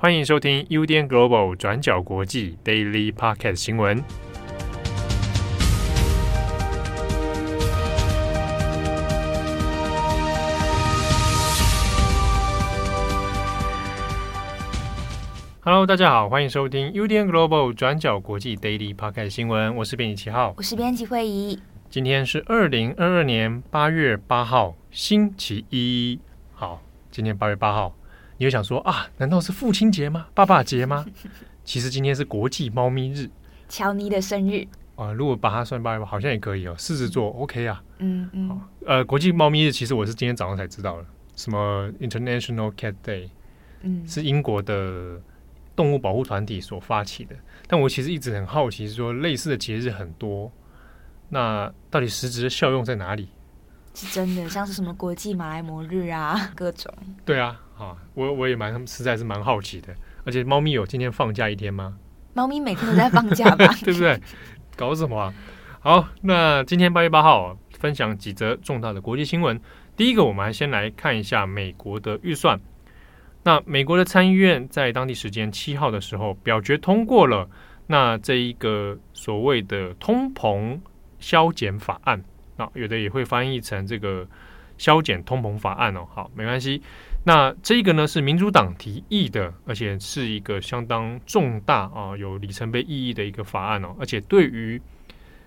欢迎收听 UDN Global 转角国际 Daily Podcast 新闻。Hello，大家好，欢迎收听 UDN Global 转角国际 Daily Podcast 新闻。我是编辑七号，我是编辑慧仪。今天是二零二二年八月八号，星期一。好，今天八月八号。你会想说啊，难道是父亲节吗？爸爸节吗？其实今天是国际猫咪日，乔尼的生日啊。如果把它算八月，好像也可以哦。狮子座 OK 啊，嗯嗯。呃，国际猫咪日其实我是今天早上才知道的，什么 International Cat Day，嗯，是英国的动物保护团体所发起的。但我其实一直很好奇，说类似的节日很多，那到底实质的效用在哪里？是真的，像是什么国际马来貘日啊，各种。对啊。啊，我我也蛮实在是蛮好奇的，而且猫咪有今天放假一天吗？猫咪每天都在放假吧？对不对？搞什么啊？好，那今天八月八号分享几则重大的国际新闻。第一个，我们还先来看一下美国的预算。那美国的参议院在当地时间七号的时候表决通过了那这一个所谓的通膨削减法案。那有的也会翻译成这个削减通膨法案哦。好，没关系。那这个呢是民主党提议的，而且是一个相当重大啊，有里程碑意义的一个法案哦。而且对于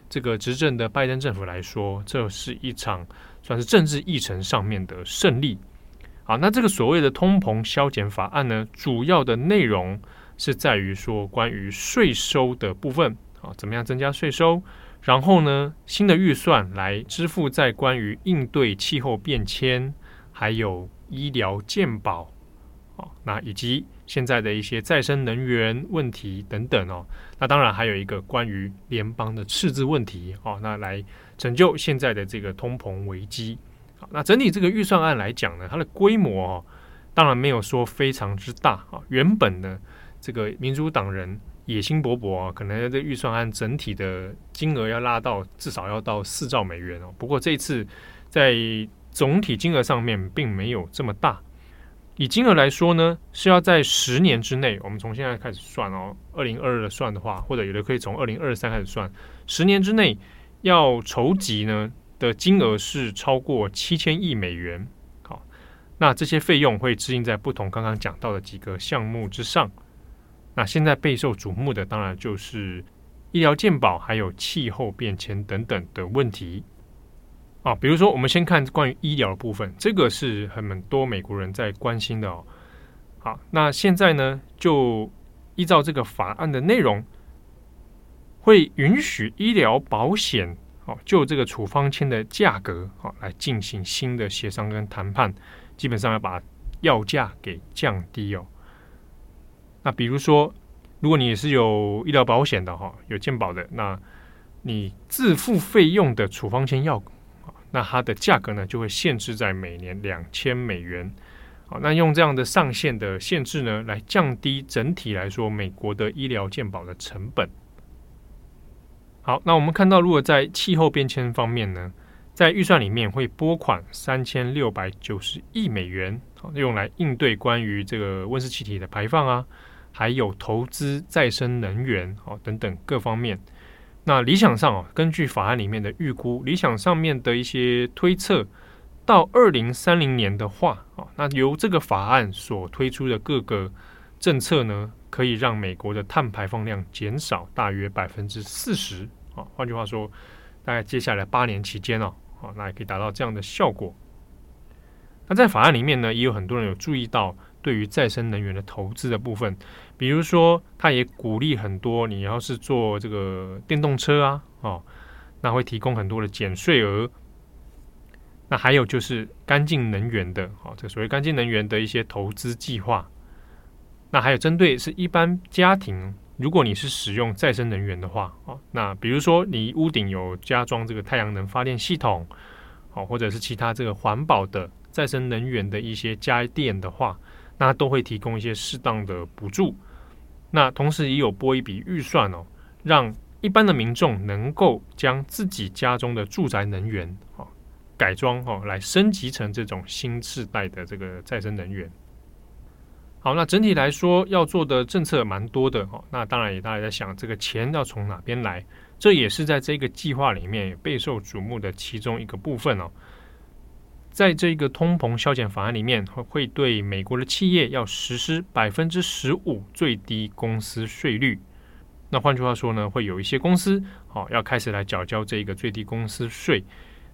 这个执政的拜登政府来说，这是一场算是政治议程上面的胜利。好，那这个所谓的通膨削减法案呢，主要的内容是在于说关于税收的部分啊，怎么样增加税收，然后呢，新的预算来支付在关于应对气候变迁还有。医疗健保，哦，那以及现在的一些再生能源问题等等哦，那当然还有一个关于联邦的赤字问题哦，那来拯救现在的这个通膨危机。那整体这个预算案来讲呢，它的规模哦，当然没有说非常之大啊。原本呢，这个民主党人野心勃勃啊，可能这预算案整体的金额要拉到至少要到四兆美元哦。不过这次在总体金额上面并没有这么大，以金额来说呢，是要在十年之内，我们从现在开始算哦，二零二二算的话，或者有的可以从二零二三开始算，十年之内要筹集呢的金额是超过七千亿美元。好，那这些费用会支应在不同刚刚讲到的几个项目之上。那现在备受瞩目的，当然就是医疗健保，还有气候变迁等等的问题。啊，比如说，我们先看关于医疗的部分，这个是很多美国人在关心的哦。好，那现在呢，就依照这个法案的内容，会允许医疗保险哦，就这个处方签的价格哦，来进行新的协商跟谈判，基本上要把药价给降低哦。那比如说，如果你是有医疗保险的哈，有健保的，那你自付费用的处方签药。那它的价格呢，就会限制在每年两千美元。好，那用这样的上限的限制呢，来降低整体来说美国的医疗健保的成本。好，那我们看到，如果在气候变迁方面呢，在预算里面会拨款三千六百九十亿美元，好，用来应对关于这个温室气体的排放啊，还有投资再生能源，好，等等各方面。那理想上啊，根据法案里面的预估，理想上面的一些推测，到二零三零年的话啊，那由这个法案所推出的各个政策呢，可以让美国的碳排放量减少大约百分之四十啊。换句话说，大概接下来八年期间哦，啊，那也可以达到这样的效果。那在法案里面呢，也有很多人有注意到。对于再生能源的投资的部分，比如说，他也鼓励很多，你要是做这个电动车啊，哦，那会提供很多的减税额。那还有就是干净能源的，哦，这所谓干净能源的一些投资计划。那还有针对是一般家庭，如果你是使用再生能源的话，哦，那比如说你屋顶有加装这个太阳能发电系统，哦，或者是其他这个环保的再生能源的一些家电的话。那都会提供一些适当的补助，那同时也有拨一笔预算哦，让一般的民众能够将自己家中的住宅能源哦改装哦，来升级成这种新世代的这个再生能源。好，那整体来说要做的政策蛮多的哦。那当然也大家在想，这个钱要从哪边来？这也是在这个计划里面备受瞩目的其中一个部分哦。在这个通膨削减法案里面，会对美国的企业要实施百分之十五最低公司税率。那换句话说呢，会有一些公司好要开始来缴交这个最低公司税。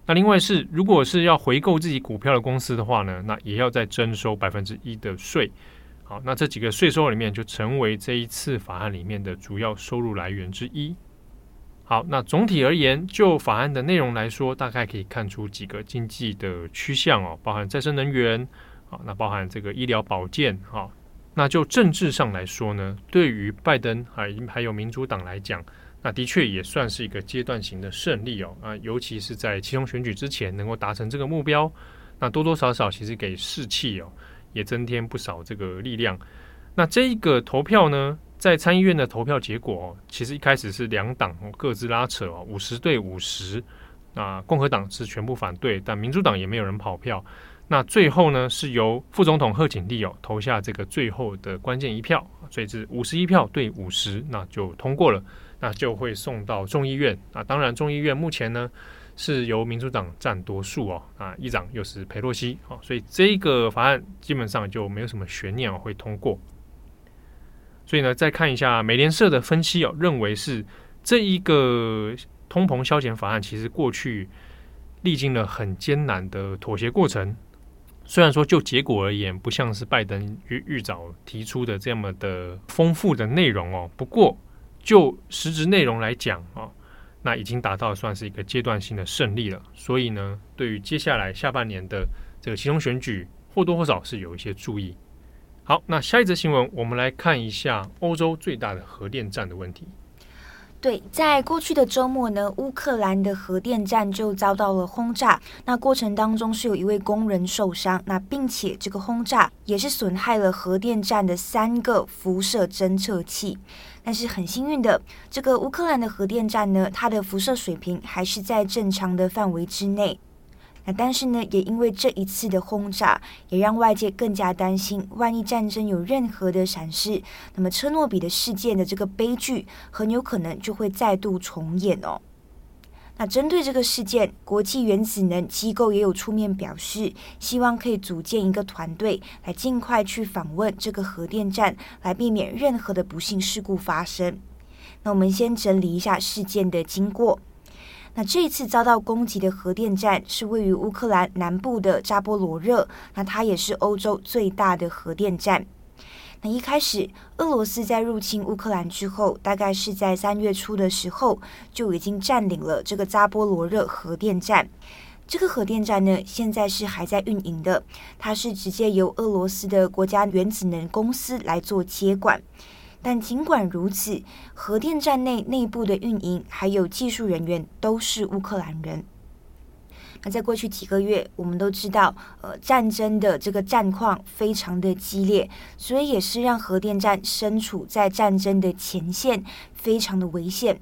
那另外是，如果是要回购自己股票的公司的话呢，那也要再征收百分之一的税。好，那这几个税收里面就成为这一次法案里面的主要收入来源之一。好，那总体而言，就法案的内容来说，大概可以看出几个经济的趋向哦，包含再生能源，好，那包含这个医疗保健，好，那就政治上来说呢，对于拜登还还有民主党来讲，那的确也算是一个阶段性的胜利哦，啊，尤其是在其中选举之前能够达成这个目标，那多多少少其实给士气哦。也增添不少这个力量。那这一个投票呢，在参议院的投票结果，其实一开始是两党各自拉扯哦，五十对五十。那共和党是全部反对，但民主党也没有人跑票。那最后呢，是由副总统贺锦丽哦投下这个最后的关键一票，所以是五十一票对五十，那就通过了，那就会送到众议院。啊，当然众议院目前呢。是由民主党占多数哦，啊，议长又是佩洛西，哦，所以这个法案基本上就没有什么悬念哦，会通过。所以呢，再看一下美联社的分析哦，认为是这一个通膨消减法案，其实过去历经了很艰难的妥协过程。虽然说就结果而言，不像是拜登预预早提出的这么的丰富的内容哦，不过就实质内容来讲啊。那已经达到算是一个阶段性的胜利了，所以呢，对于接下来下半年的这个其中选举，或多或少是有一些注意。好，那下一则新闻，我们来看一下欧洲最大的核电站的问题。对，在过去的周末呢，乌克兰的核电站就遭到了轰炸。那过程当中是有一位工人受伤，那并且这个轰炸也是损害了核电站的三个辐射侦测器。但是很幸运的，这个乌克兰的核电站呢，它的辐射水平还是在正常的范围之内。但是呢，也因为这一次的轰炸，也让外界更加担心，万一战争有任何的闪失，那么车诺比的事件的这个悲剧很有可能就会再度重演哦。那针对这个事件，国际原子能机构也有出面表示，希望可以组建一个团队，来尽快去访问这个核电站，来避免任何的不幸事故发生。那我们先整理一下事件的经过。那这一次遭到攻击的核电站是位于乌克兰南部的扎波罗热，那它也是欧洲最大的核电站。那一开始，俄罗斯在入侵乌克兰之后，大概是在三月初的时候，就已经占领了这个扎波罗热核电站。这个核电站呢，现在是还在运营的，它是直接由俄罗斯的国家原子能公司来做接管。但尽管如此，核电站内内部的运营还有技术人员都是乌克兰人。那在过去几个月，我们都知道，呃，战争的这个战况非常的激烈，所以也是让核电站身处在战争的前线，非常的危险。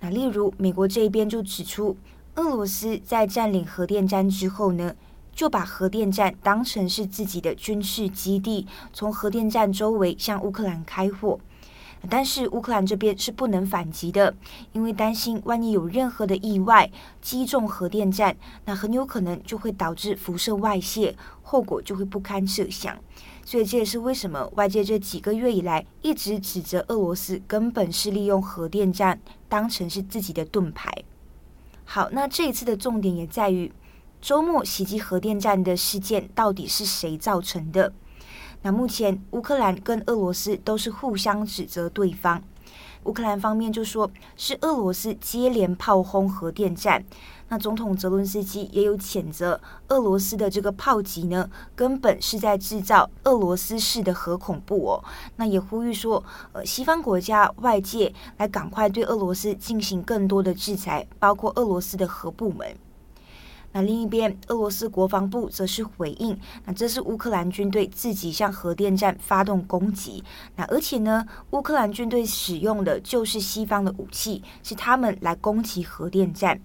那例如，美国这边就指出，俄罗斯在占领核电站之后呢，就把核电站当成是自己的军事基地，从核电站周围向乌克兰开火。但是乌克兰这边是不能反击的，因为担心万一有任何的意外击中核电站，那很有可能就会导致辐射外泄，后果就会不堪设想。所以这也是为什么外界这几个月以来一直指责俄罗斯根本是利用核电站当成是自己的盾牌。好，那这一次的重点也在于。周末袭击核电站的事件到底是谁造成的？那目前乌克兰跟俄罗斯都是互相指责对方。乌克兰方面就说是俄罗斯接连炮轰核电站。那总统泽伦斯基也有谴责俄罗斯的这个炮击呢，根本是在制造俄罗斯式的核恐怖哦。那也呼吁说，呃，西方国家外界来赶快对俄罗斯进行更多的制裁，包括俄罗斯的核部门。那另一边，俄罗斯国防部则是回应，那这是乌克兰军队自己向核电站发动攻击，那而且呢，乌克兰军队使用的就是西方的武器，是他们来攻击核电站。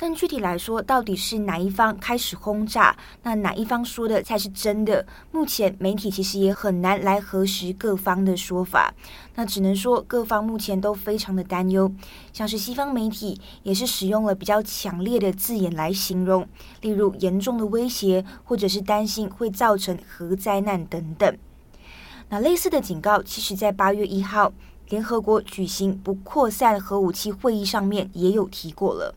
但具体来说，到底是哪一方开始轰炸？那哪一方说的才是真的？目前媒体其实也很难来核实各方的说法。那只能说各方目前都非常的担忧，像是西方媒体也是使用了比较强烈的字眼来形容，例如严重的威胁，或者是担心会造成核灾难等等。那类似的警告，其实在八月一号联合国举行不扩散核武器会议上面也有提过了。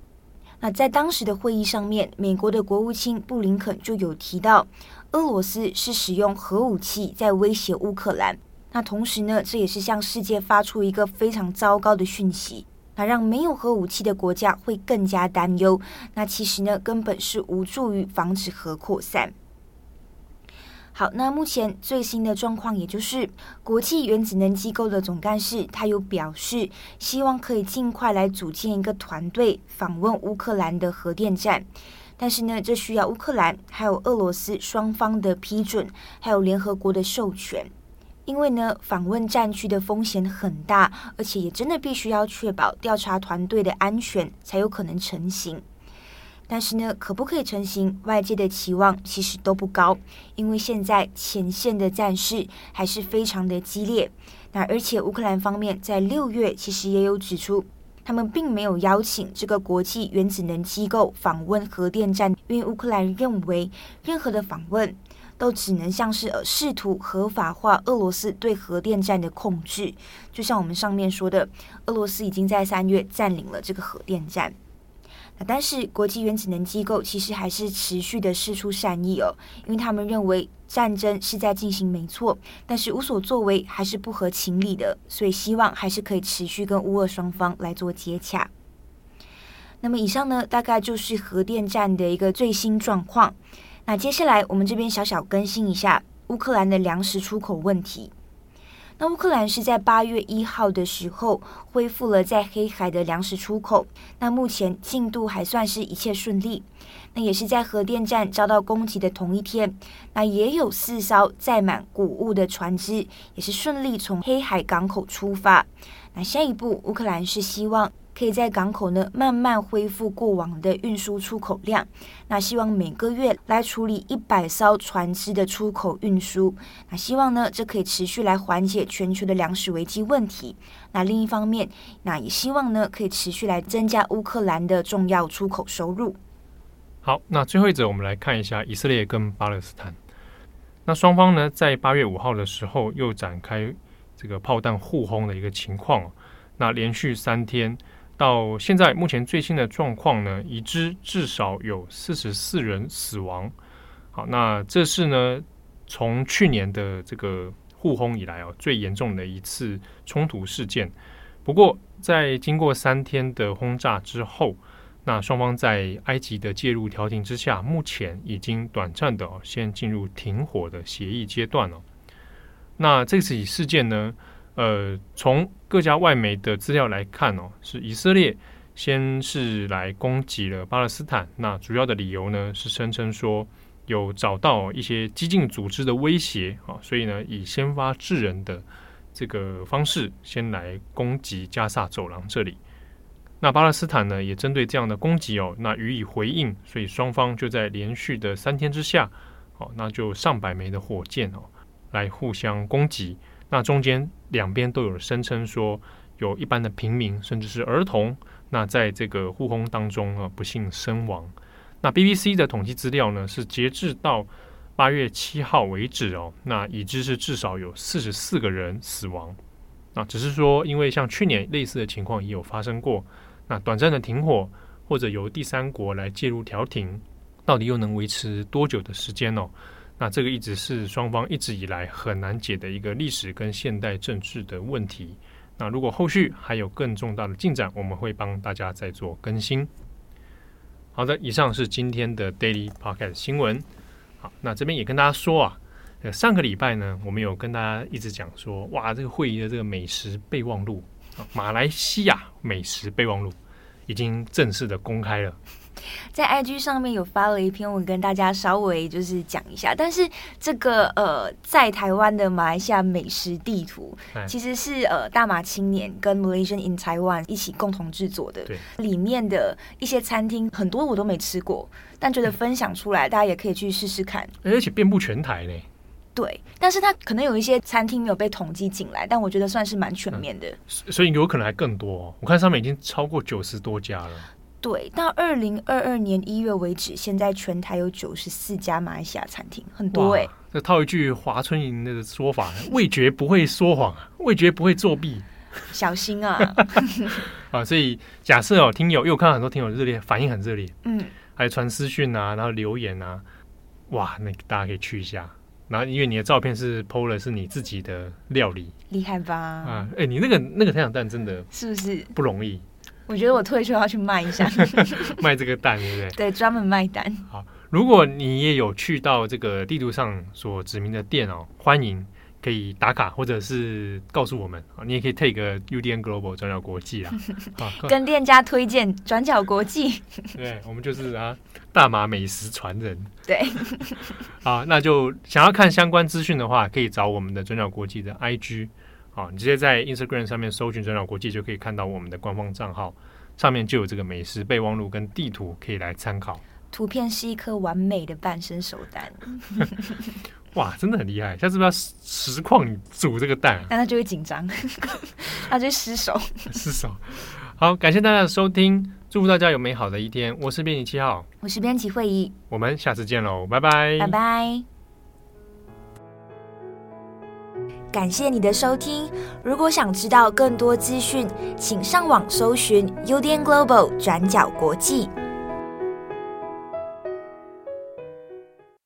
那在当时的会议上面，美国的国务卿布林肯就有提到，俄罗斯是使用核武器在威胁乌克兰。那同时呢，这也是向世界发出一个非常糟糕的讯息，那让没有核武器的国家会更加担忧。那其实呢，根本是无助于防止核扩散。好，那目前最新的状况，也就是国际原子能机构的总干事，他有表示，希望可以尽快来组建一个团队访问乌克兰的核电站。但是呢，这需要乌克兰还有俄罗斯双方的批准，还有联合国的授权。因为呢，访问战区的风险很大，而且也真的必须要确保调查团队的安全，才有可能成行。但是呢，可不可以成行？外界的期望其实都不高，因为现在前线的战事还是非常的激烈。那而且乌克兰方面在六月其实也有指出，他们并没有邀请这个国际原子能机构访问核电站，因为乌克兰认为任何的访问都只能像是呃试图合法化俄罗斯对核电站的控制。就像我们上面说的，俄罗斯已经在三月占领了这个核电站。但是国际原子能机构其实还是持续的释出善意哦，因为他们认为战争是在进行没错，但是无所作为还是不合情理的，所以希望还是可以持续跟乌俄双方来做接洽。那么以上呢，大概就是核电站的一个最新状况。那接下来我们这边小小更新一下乌克兰的粮食出口问题。那乌克兰是在八月一号的时候恢复了在黑海的粮食出口，那目前进度还算是一切顺利。那也是在核电站遭到攻击的同一天，那也有四艘载满谷物的船只也是顺利从黑海港口出发。那下一步，乌克兰是希望。可以在港口呢慢慢恢复过往的运输出口量，那希望每个月来处理一百艘船只的出口运输，那希望呢这可以持续来缓解全球的粮食危机问题。那另一方面，那也希望呢可以持续来增加乌克兰的重要出口收入。好，那最后一则我们来看一下以色列跟巴勒斯坦，那双方呢在八月五号的时候又展开这个炮弹互轰的一个情况，那连续三天。到现在目前最新的状况呢，已知至少有四十四人死亡。好，那这是呢从去年的这个互轰以来哦最严重的一次冲突事件。不过在经过三天的轰炸之后，那双方在埃及的介入调停之下，目前已经短暂的先进入停火的协议阶段了。那这起事件呢，呃，从各家外媒的资料来看哦，是以色列先是来攻击了巴勒斯坦。那主要的理由呢，是声称说有找到一些激进组织的威胁啊，所以呢，以先发制人的这个方式先来攻击加萨走廊这里。那巴勒斯坦呢，也针对这样的攻击哦，那予以回应。所以双方就在连续的三天之下，哦，那就上百枚的火箭哦，来互相攻击。那中间两边都有声称说，有一般的平民甚至是儿童，那在这个互轰当中啊，不幸身亡。那 BBC 的统计资料呢，是截至到八月七号为止哦，那已知是至少有四十四个人死亡。那只是说，因为像去年类似的情况也有发生过，那短暂的停火或者由第三国来介入调停，到底又能维持多久的时间呢？那这个一直是双方一直以来很难解的一个历史跟现代政治的问题。那如果后续还有更重大的进展，我们会帮大家再做更新。好的，以上是今天的 Daily Podcast 新闻。好，那这边也跟大家说啊，上个礼拜呢，我们有跟大家一直讲说，哇，这个会议的这个美食备忘录，马来西亚美食备忘录已经正式的公开了。在 IG 上面有发了一篇文，跟大家稍微就是讲一下。但是这个呃，在台湾的马来西亚美食地图，其实是呃大马青年跟 Malaysian in Taiwan 一起共同制作的。对，里面的一些餐厅很多我都没吃过，但觉得分享出来，大家也可以去试试看。而且遍布全台嘞。对，但是它可能有一些餐厅没有被统计进来，但我觉得算是蛮全面的。嗯，所以有可能还更多。我看上面已经超过九十多家了。对，到二零二二年一月为止，现在全台有九十四家马来西亚餐厅，很多哎、欸。这套一句华春莹的说法：“味觉不会说谎，味觉不会作弊。”小心啊！啊，所以假设哦，听友，因为我看到很多听友热烈反应很热烈，嗯，还传私讯啊，然后留言啊，哇，那大家可以去一下。然后因为你的照片是 PO 了，是你自己的料理，厉害吧？啊，哎，你那个那个太阳蛋真的是不是不容易？我觉得我退休要去卖一下，卖这个蛋，对不对？对，专门卖蛋。好，如果你也有去到这个地图上所指明的店哦，欢迎可以打卡，或者是告诉我们。你也可以 take UDN Global 转角国际啊，跟店家推荐转角国际。对，我们就是啊，大马美食传人。对，好，那就想要看相关资讯的话，可以找我们的转角国际的 IG。好，你直接在 Instagram 上面搜寻“转角国际”，就可以看到我们的官方账号，上面就有这个美食备忘录跟地图可以来参考。图片是一颗完美的半生手蛋，哇，真的很厉害！下次不要实况煮这个蛋，啊，那他就会紧张，他就会失手，失手。好，感谢大家的收听，祝福大家有美好的一天。我是编辑七号，我是编辑会议，我们下次见喽，拜拜，拜拜。感谢你的收听。如果想知道更多资讯，请上网搜寻 UDN Global 转角国际。